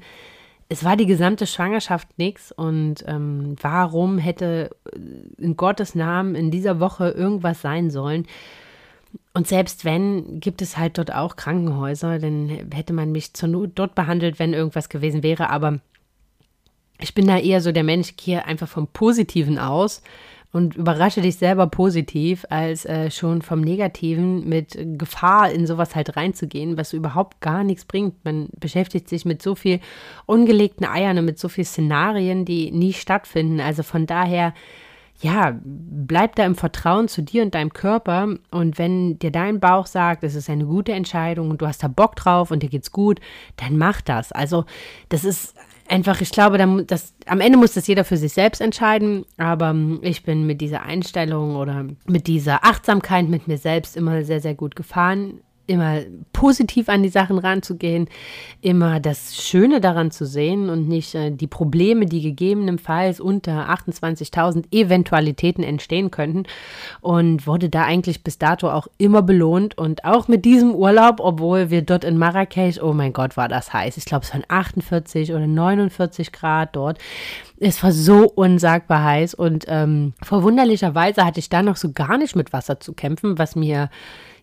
es war die gesamte Schwangerschaft nichts und ähm, warum hätte in Gottes Namen in dieser Woche irgendwas sein sollen? Und selbst wenn, gibt es halt dort auch Krankenhäuser, dann hätte man mich zur Not dort behandelt, wenn irgendwas gewesen wäre. Aber ich bin da eher so der Mensch, gehe einfach vom Positiven aus und überrasche dich selber positiv, als äh, schon vom Negativen mit Gefahr in sowas halt reinzugehen, was überhaupt gar nichts bringt. Man beschäftigt sich mit so viel ungelegten Eiern und mit so vielen Szenarien, die nie stattfinden. Also von daher, ja, bleib da im Vertrauen zu dir und deinem Körper. Und wenn dir dein Bauch sagt, es ist eine gute Entscheidung und du hast da Bock drauf und dir geht's gut, dann mach das. Also, das ist einfach, ich glaube, das, am Ende muss das jeder für sich selbst entscheiden, aber ich bin mit dieser Einstellung oder mit dieser Achtsamkeit mit mir selbst immer sehr, sehr gut gefahren immer positiv an die Sachen ranzugehen, immer das Schöne daran zu sehen und nicht äh, die Probleme, die gegebenenfalls unter 28.000 Eventualitäten entstehen könnten. Und wurde da eigentlich bis dato auch immer belohnt. Und auch mit diesem Urlaub, obwohl wir dort in Marrakesch, oh mein Gott, war das heiß. Ich glaube, es waren 48 oder 49 Grad dort. Es war so unsagbar heiß und ähm, verwunderlicherweise hatte ich da noch so gar nicht mit Wasser zu kämpfen, was mir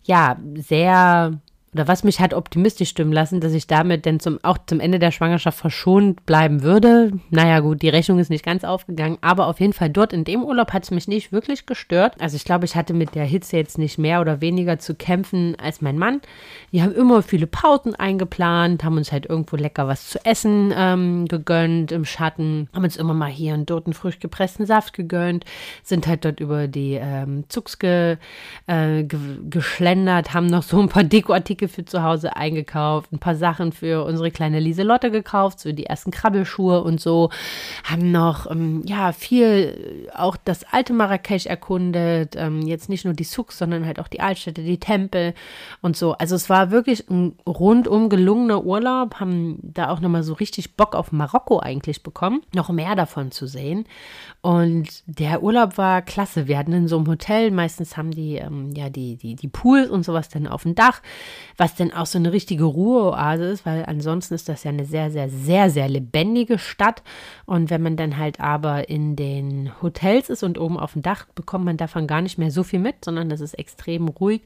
ja, sehr oder was mich hat optimistisch stimmen lassen, dass ich damit denn zum, auch zum Ende der Schwangerschaft verschont bleiben würde. Naja, gut, die Rechnung ist nicht ganz aufgegangen, aber auf jeden Fall dort in dem Urlaub hat es mich nicht wirklich gestört. Also ich glaube, ich hatte mit der Hitze jetzt nicht mehr oder weniger zu kämpfen als mein Mann. Wir haben immer viele Pausen eingeplant, haben uns halt irgendwo lecker was zu essen ähm, gegönnt im Schatten, haben uns immer mal hier und dort einen frisch gepressten Saft gegönnt, sind halt dort über die ähm, Zugs ge, äh, ge, geschlendert, haben noch so ein paar Dekoartikel Artikel für zu Hause eingekauft, ein paar Sachen für unsere kleine Lieselotte gekauft, so die ersten Krabbelschuhe und so. Haben noch, ähm, ja, viel auch das alte Marrakesch erkundet. Ähm, jetzt nicht nur die Souks, sondern halt auch die Altstädte, die Tempel und so. Also es war wirklich ein rundum gelungener Urlaub. Haben da auch nochmal so richtig Bock auf Marokko eigentlich bekommen, noch mehr davon zu sehen. Und der Urlaub war klasse. Wir hatten in so einem Hotel, meistens haben die, ähm, ja, die, die, die Pools und sowas dann auf dem Dach was denn auch so eine richtige Ruheoase ist, weil ansonsten ist das ja eine sehr, sehr, sehr, sehr lebendige Stadt. Und wenn man dann halt aber in den Hotels ist und oben auf dem Dach, bekommt man davon gar nicht mehr so viel mit, sondern das ist extrem ruhig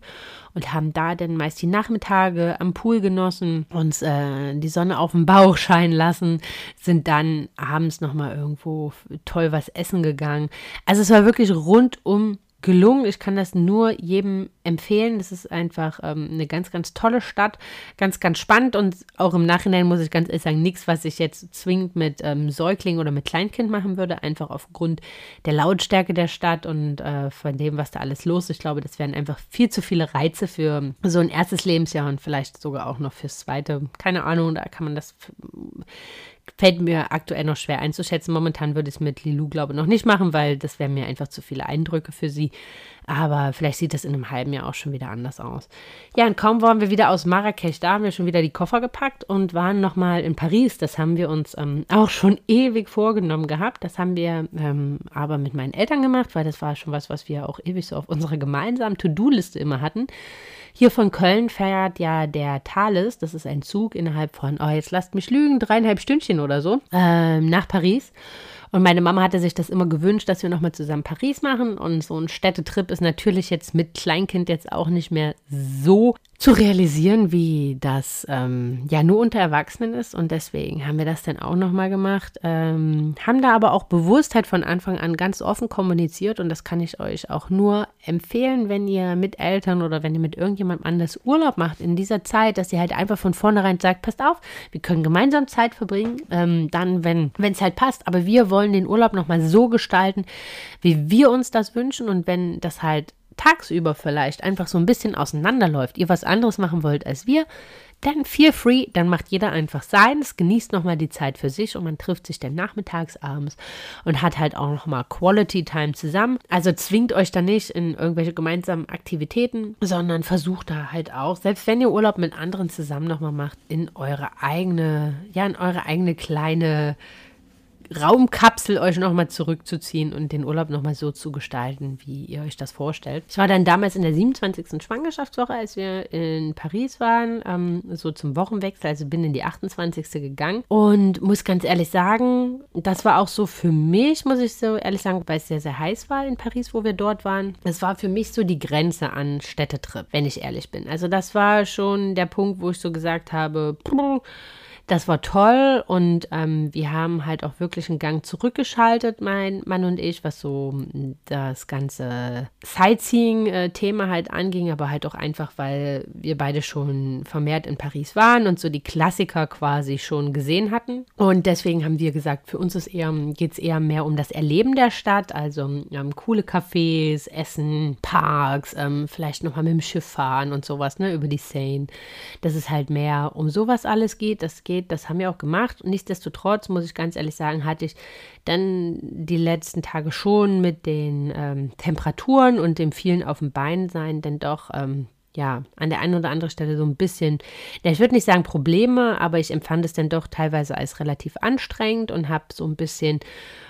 und haben da dann meist die Nachmittage am Pool genossen, uns äh, die Sonne auf dem Bauch scheinen lassen, sind dann abends nochmal irgendwo toll was essen gegangen. Also es war wirklich rundum gelungen. Ich kann das nur jedem empfehlen. Das ist einfach ähm, eine ganz, ganz tolle Stadt, ganz, ganz spannend und auch im Nachhinein muss ich ganz ehrlich sagen, nichts, was ich jetzt zwingend mit ähm, Säugling oder mit Kleinkind machen würde, einfach aufgrund der Lautstärke der Stadt und äh, von dem, was da alles los ist. Ich glaube, das wären einfach viel zu viele Reize für so ein erstes Lebensjahr und vielleicht sogar auch noch fürs zweite. Keine Ahnung, da kann man das fällt mir aktuell noch schwer einzuschätzen. Momentan würde ich es mit Lilou, glaube ich, noch nicht machen, weil das wären mir einfach zu viele Eindrücke für sie. Aber vielleicht sieht das in einem halben Jahr auch schon wieder anders aus. Ja, und kaum waren wir wieder aus Marrakesch, da haben wir schon wieder die Koffer gepackt und waren nochmal in Paris. Das haben wir uns ähm, auch schon ewig vorgenommen gehabt. Das haben wir ähm, aber mit meinen Eltern gemacht, weil das war schon was, was wir auch ewig so auf unserer gemeinsamen To-Do-Liste immer hatten. Hier von Köln fährt ja der Thales, das ist ein Zug innerhalb von, oh, jetzt lasst mich lügen, dreieinhalb Stündchen oder so, ähm, nach Paris. Und meine Mama hatte sich das immer gewünscht, dass wir nochmal zusammen Paris machen. Und so ein Städtetrip ist natürlich jetzt mit Kleinkind jetzt auch nicht mehr so zu realisieren, wie das ähm, ja nur unter Erwachsenen ist. Und deswegen haben wir das dann auch nochmal gemacht. Ähm, haben da aber auch Bewusstheit von Anfang an ganz offen kommuniziert. Und das kann ich euch auch nur empfehlen, wenn ihr mit Eltern oder wenn ihr mit irgendjemandem anders Urlaub macht in dieser Zeit, dass ihr halt einfach von vornherein sagt, passt auf, wir können gemeinsam Zeit verbringen, ähm, dann, wenn es halt passt. Aber wir wollen den Urlaub nochmal so gestalten, wie wir uns das wünschen. Und wenn das halt tagsüber vielleicht einfach so ein bisschen auseinanderläuft, ihr was anderes machen wollt als wir, dann feel free, dann macht jeder einfach seins, genießt nochmal die Zeit für sich und man trifft sich dann nachmittags, abends und hat halt auch nochmal Quality Time zusammen. Also zwingt euch da nicht in irgendwelche gemeinsamen Aktivitäten, sondern versucht da halt auch, selbst wenn ihr Urlaub mit anderen zusammen nochmal macht, in eure eigene, ja, in eure eigene kleine Raumkapsel euch nochmal zurückzuziehen und den Urlaub nochmal so zu gestalten, wie ihr euch das vorstellt. Ich war dann damals in der 27. Schwangerschaftswoche, als wir in Paris waren, ähm, so zum Wochenwechsel, also bin in die 28. gegangen und muss ganz ehrlich sagen, das war auch so für mich, muss ich so ehrlich sagen, weil es sehr, sehr heiß war in Paris, wo wir dort waren. Das war für mich so die Grenze an Städtetrip, wenn ich ehrlich bin. Also das war schon der Punkt, wo ich so gesagt habe, puh, das war toll und ähm, wir haben halt auch wirklich einen Gang zurückgeschaltet, mein Mann und ich, was so hm, das ganze Sightseeing-Thema halt anging, aber halt auch einfach, weil wir beide schon vermehrt in Paris waren und so die Klassiker quasi schon gesehen hatten. Und deswegen haben wir gesagt, für uns geht es eher mehr um das Erleben der Stadt, also ähm, coole Cafés, Essen, Parks, ähm, vielleicht nochmal mit dem Schiff fahren und sowas, ne, über die Seine. Dass es halt mehr um sowas alles geht. Das geht geht. Das haben wir auch gemacht. Nichtsdestotrotz, muss ich ganz ehrlich sagen, hatte ich dann die letzten Tage schon mit den ähm, Temperaturen und dem vielen auf dem Bein sein, denn doch ähm, ja, an der einen oder anderen Stelle so ein bisschen, ich würde nicht sagen Probleme, aber ich empfand es dann doch teilweise als relativ anstrengend und habe so ein bisschen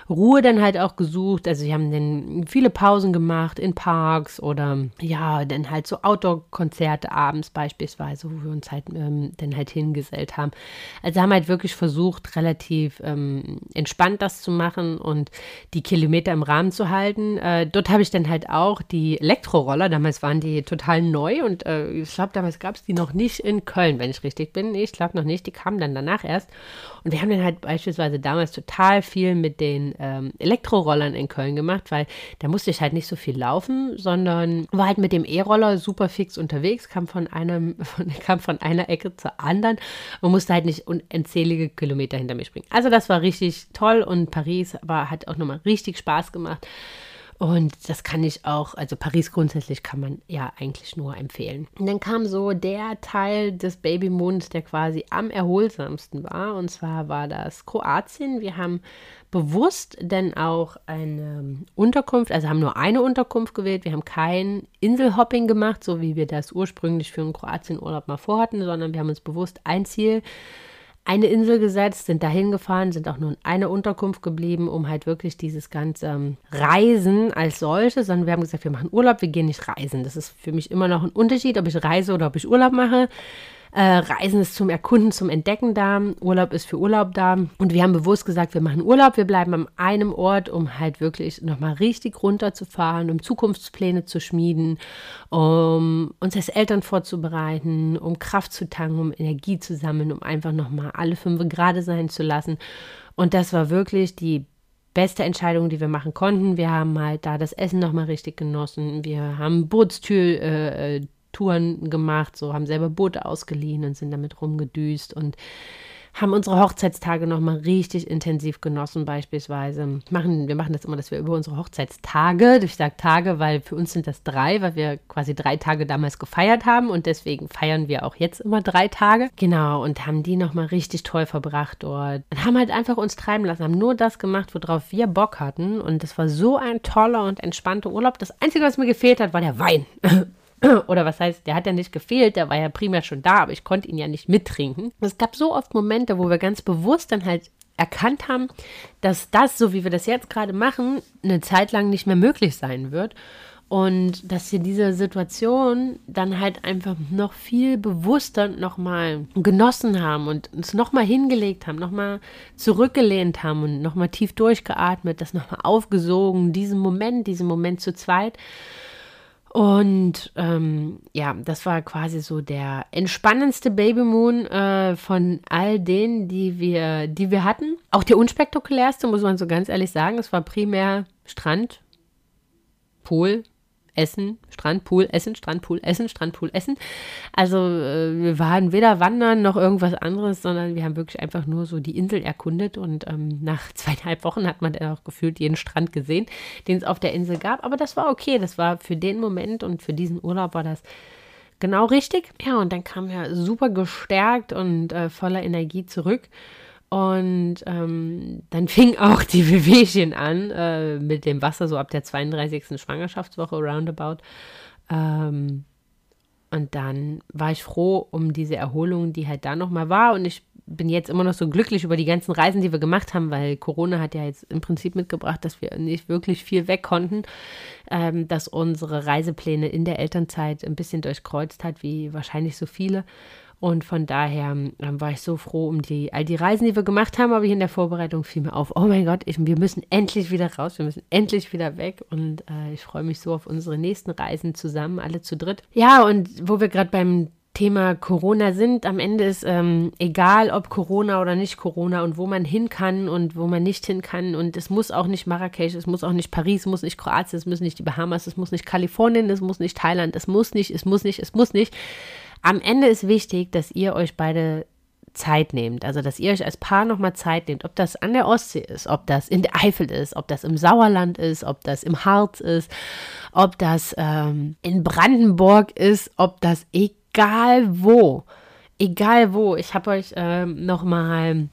Ruhe dann halt auch gesucht. Also wir haben dann viele Pausen gemacht in Parks oder ja, dann halt so Outdoor-Konzerte abends beispielsweise, wo wir uns halt ähm, dann halt hingesellt haben. Also haben halt wirklich versucht, relativ ähm, entspannt das zu machen und die Kilometer im Rahmen zu halten. Äh, dort habe ich dann halt auch die Elektroroller, damals waren die total neu und äh, ich glaube, damals gab es die noch nicht in Köln, wenn ich richtig bin. Nee, ich glaube noch nicht, die kamen dann danach erst. Und wir haben dann halt beispielsweise damals total viel mit den ähm, Elektrorollern in Köln gemacht, weil da musste ich halt nicht so viel laufen, sondern war halt mit dem E-Roller super fix unterwegs, kam von einem, von, kam von einer Ecke zur anderen und musste halt nicht unzählige Kilometer hinter mir springen. Also das war richtig toll und Paris war, hat auch nochmal richtig Spaß gemacht. Und das kann ich auch, also Paris grundsätzlich kann man ja eigentlich nur empfehlen. Und dann kam so der Teil des Babymonds, der quasi am erholsamsten war. Und zwar war das Kroatien. Wir haben bewusst denn auch eine Unterkunft, also haben nur eine Unterkunft gewählt. Wir haben kein Inselhopping gemacht, so wie wir das ursprünglich für einen Kroatienurlaub mal vorhatten, sondern wir haben uns bewusst ein Ziel eine Insel gesetzt, sind dahin gefahren, sind auch nur in einer Unterkunft geblieben, um halt wirklich dieses ganze ähm, Reisen als solches, sondern wir haben gesagt, wir machen Urlaub, wir gehen nicht reisen. Das ist für mich immer noch ein Unterschied, ob ich reise oder ob ich Urlaub mache. Äh, Reisen ist zum Erkunden, zum Entdecken da. Urlaub ist für Urlaub da. Und wir haben bewusst gesagt, wir machen Urlaub. Wir bleiben an einem Ort, um halt wirklich nochmal richtig runterzufahren, um Zukunftspläne zu schmieden, um uns als Eltern vorzubereiten, um Kraft zu tanken, um Energie zu sammeln, um einfach nochmal alle fünf gerade sein zu lassen. Und das war wirklich die beste Entscheidung, die wir machen konnten. Wir haben halt da das Essen nochmal richtig genossen. Wir haben Bootstür, äh, äh Touren gemacht, so haben selber Boote ausgeliehen und sind damit rumgedüst und haben unsere Hochzeitstage nochmal richtig intensiv genossen, beispielsweise. Machen, wir machen das immer, dass wir über unsere Hochzeitstage, ich sage Tage, weil für uns sind das drei, weil wir quasi drei Tage damals gefeiert haben und deswegen feiern wir auch jetzt immer drei Tage. Genau, und haben die nochmal richtig toll verbracht dort. Und haben halt einfach uns treiben lassen, haben nur das gemacht, worauf wir Bock hatten. Und das war so ein toller und entspannter Urlaub. Das Einzige, was mir gefehlt hat, war der Wein. Oder was heißt, der hat ja nicht gefehlt, der war ja primär schon da, aber ich konnte ihn ja nicht mittrinken. Es gab so oft Momente, wo wir ganz bewusst dann halt erkannt haben, dass das, so wie wir das jetzt gerade machen, eine Zeit lang nicht mehr möglich sein wird. Und dass wir diese Situation dann halt einfach noch viel bewusster nochmal genossen haben und uns nochmal hingelegt haben, nochmal zurückgelehnt haben und nochmal tief durchgeatmet, das nochmal aufgesogen, diesen Moment, diesen Moment zu zweit. Und ähm, ja, das war quasi so der entspannendste Babymoon äh, von all denen, die wir, die wir hatten. Auch der unspektakulärste, muss man so ganz ehrlich sagen. Es war primär Strand, Pool, Essen, Strandpool, Essen, Strandpool, Essen, Strandpool, Essen. Also äh, wir waren weder wandern noch irgendwas anderes, sondern wir haben wirklich einfach nur so die Insel erkundet und ähm, nach zweieinhalb Wochen hat man dann auch gefühlt jeden Strand gesehen, den es auf der Insel gab. Aber das war okay, das war für den Moment und für diesen Urlaub war das genau richtig. Ja, und dann kam er super gestärkt und äh, voller Energie zurück. Und ähm, dann fing auch die Wehwehchen an äh, mit dem Wasser, so ab der 32. Schwangerschaftswoche roundabout. Ähm, und dann war ich froh um diese Erholung, die halt da nochmal war. Und ich bin jetzt immer noch so glücklich über die ganzen Reisen, die wir gemacht haben, weil Corona hat ja jetzt im Prinzip mitgebracht, dass wir nicht wirklich viel weg konnten, ähm, dass unsere Reisepläne in der Elternzeit ein bisschen durchkreuzt hat, wie wahrscheinlich so viele. Und von daher ähm, war ich so froh um die, all die Reisen, die wir gemacht haben, aber hier in der Vorbereitung fiel mir auf, oh mein Gott, ich, wir müssen endlich wieder raus, wir müssen endlich wieder weg. Und äh, ich freue mich so auf unsere nächsten Reisen zusammen, alle zu dritt. Ja, und wo wir gerade beim Thema Corona sind. Am Ende ist ähm, egal, ob Corona oder nicht Corona und wo man hin kann und wo man nicht hin kann. Und es muss auch nicht Marrakesch, es muss auch nicht Paris, es muss nicht Kroatien, es müssen nicht die Bahamas, es muss nicht Kalifornien, es muss nicht Thailand, es muss nicht, es muss nicht, es muss nicht. Am Ende ist wichtig, dass ihr euch beide Zeit nehmt. Also, dass ihr euch als Paar nochmal Zeit nehmt. Ob das an der Ostsee ist, ob das in der Eifel ist, ob das im Sauerland ist, ob das im Harz ist, ob das ähm, in Brandenburg ist, ob das egal wo. Egal wo. Ich habe euch ähm, nochmal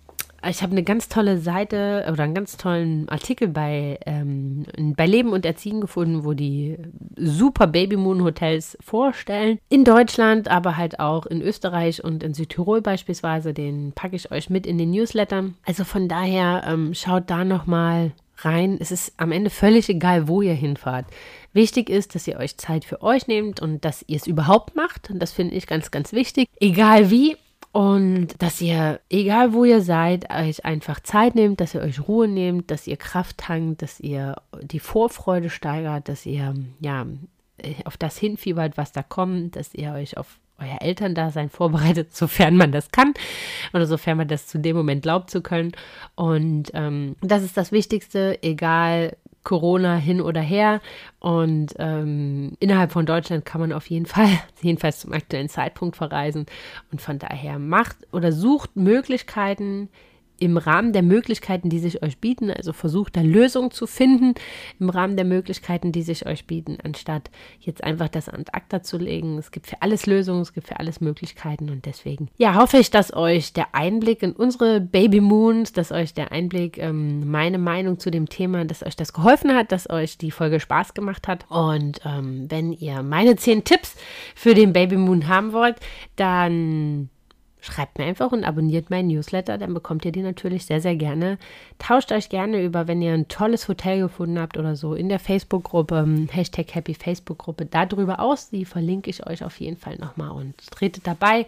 ich habe eine ganz tolle Seite oder einen ganz tollen Artikel bei, ähm, bei Leben und Erziehen gefunden, wo die super Babymoon Hotels vorstellen. In Deutschland, aber halt auch in Österreich und in Südtirol beispielsweise. Den packe ich euch mit in den Newsletter. Also von daher ähm, schaut da nochmal rein. Es ist am Ende völlig egal, wo ihr hinfahrt. Wichtig ist, dass ihr euch Zeit für euch nehmt und dass ihr es überhaupt macht. Und das finde ich ganz, ganz wichtig. Egal wie, und dass ihr, egal wo ihr seid, euch einfach Zeit nehmt, dass ihr euch Ruhe nehmt, dass ihr Kraft tankt, dass ihr die Vorfreude steigert, dass ihr ja auf das hinfiebert, was da kommt, dass ihr euch auf euer Elterndasein vorbereitet, sofern man das kann oder sofern man das zu dem Moment glaubt zu können. Und ähm, das ist das Wichtigste, egal Corona hin oder her. Und ähm, innerhalb von Deutschland kann man auf jeden Fall, jedenfalls zum aktuellen Zeitpunkt verreisen. Und von daher macht oder sucht Möglichkeiten, im Rahmen der Möglichkeiten, die sich euch bieten, also versucht da Lösungen zu finden im Rahmen der Möglichkeiten, die sich euch bieten, anstatt jetzt einfach das an ACTA zu legen. Es gibt für alles Lösungen, es gibt für alles Möglichkeiten und deswegen, ja, hoffe ich, dass euch der Einblick in unsere Baby Moons, dass euch der Einblick, ähm, meine Meinung zu dem Thema, dass euch das geholfen hat, dass euch die Folge Spaß gemacht hat und ähm, wenn ihr meine zehn Tipps für den Baby Moon haben wollt, dann schreibt mir einfach und abonniert meinen Newsletter, dann bekommt ihr die natürlich sehr, sehr gerne. Tauscht euch gerne über, wenn ihr ein tolles Hotel gefunden habt oder so, in der Facebook-Gruppe, ähm, Hashtag Happy Facebook-Gruppe, darüber aus. Die verlinke ich euch auf jeden Fall nochmal und tretet dabei.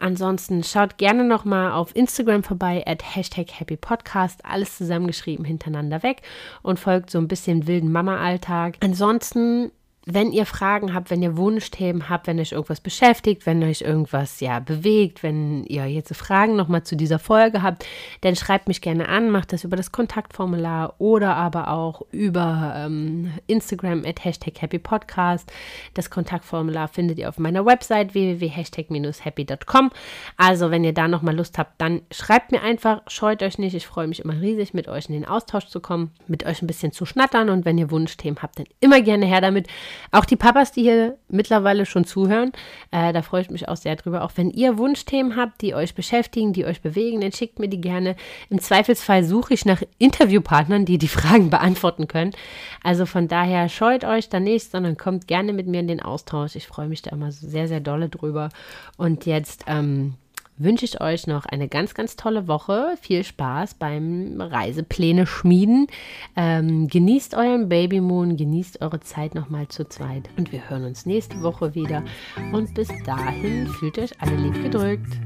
Ansonsten schaut gerne nochmal auf Instagram vorbei, at Hashtag Happy Podcast, alles zusammengeschrieben hintereinander weg und folgt so ein bisschen wilden Mama-Alltag. Ansonsten wenn ihr Fragen habt, wenn ihr Wunschthemen habt, wenn euch irgendwas beschäftigt, wenn euch irgendwas ja bewegt, wenn ihr jetzt Fragen nochmal zu dieser Folge habt, dann schreibt mich gerne an, macht das über das Kontaktformular oder aber auch über ähm, Instagram at Hashtag Happy Podcast. Das Kontaktformular findet ihr auf meiner Website www.hashtag-happy.com. Also wenn ihr da nochmal Lust habt, dann schreibt mir einfach, scheut euch nicht. Ich freue mich immer riesig, mit euch in den Austausch zu kommen, mit euch ein bisschen zu schnattern und wenn ihr Wunschthemen habt, dann immer gerne her damit. Auch die Papas, die hier mittlerweile schon zuhören, äh, da freue ich mich auch sehr drüber. Auch wenn ihr Wunschthemen habt, die euch beschäftigen, die euch bewegen, dann schickt mir die gerne. Im Zweifelsfall suche ich nach Interviewpartnern, die die Fragen beantworten können. Also von daher scheut euch da nicht, sondern kommt gerne mit mir in den Austausch. Ich freue mich da immer sehr, sehr dolle drüber. Und jetzt, ähm, wünsche ich euch noch eine ganz, ganz tolle Woche. Viel Spaß beim Reisepläne schmieden. Ähm, genießt euren Babymoon, genießt eure Zeit nochmal zu zweit. Und wir hören uns nächste Woche wieder. Und bis dahin fühlt euch alle lieb gedrückt.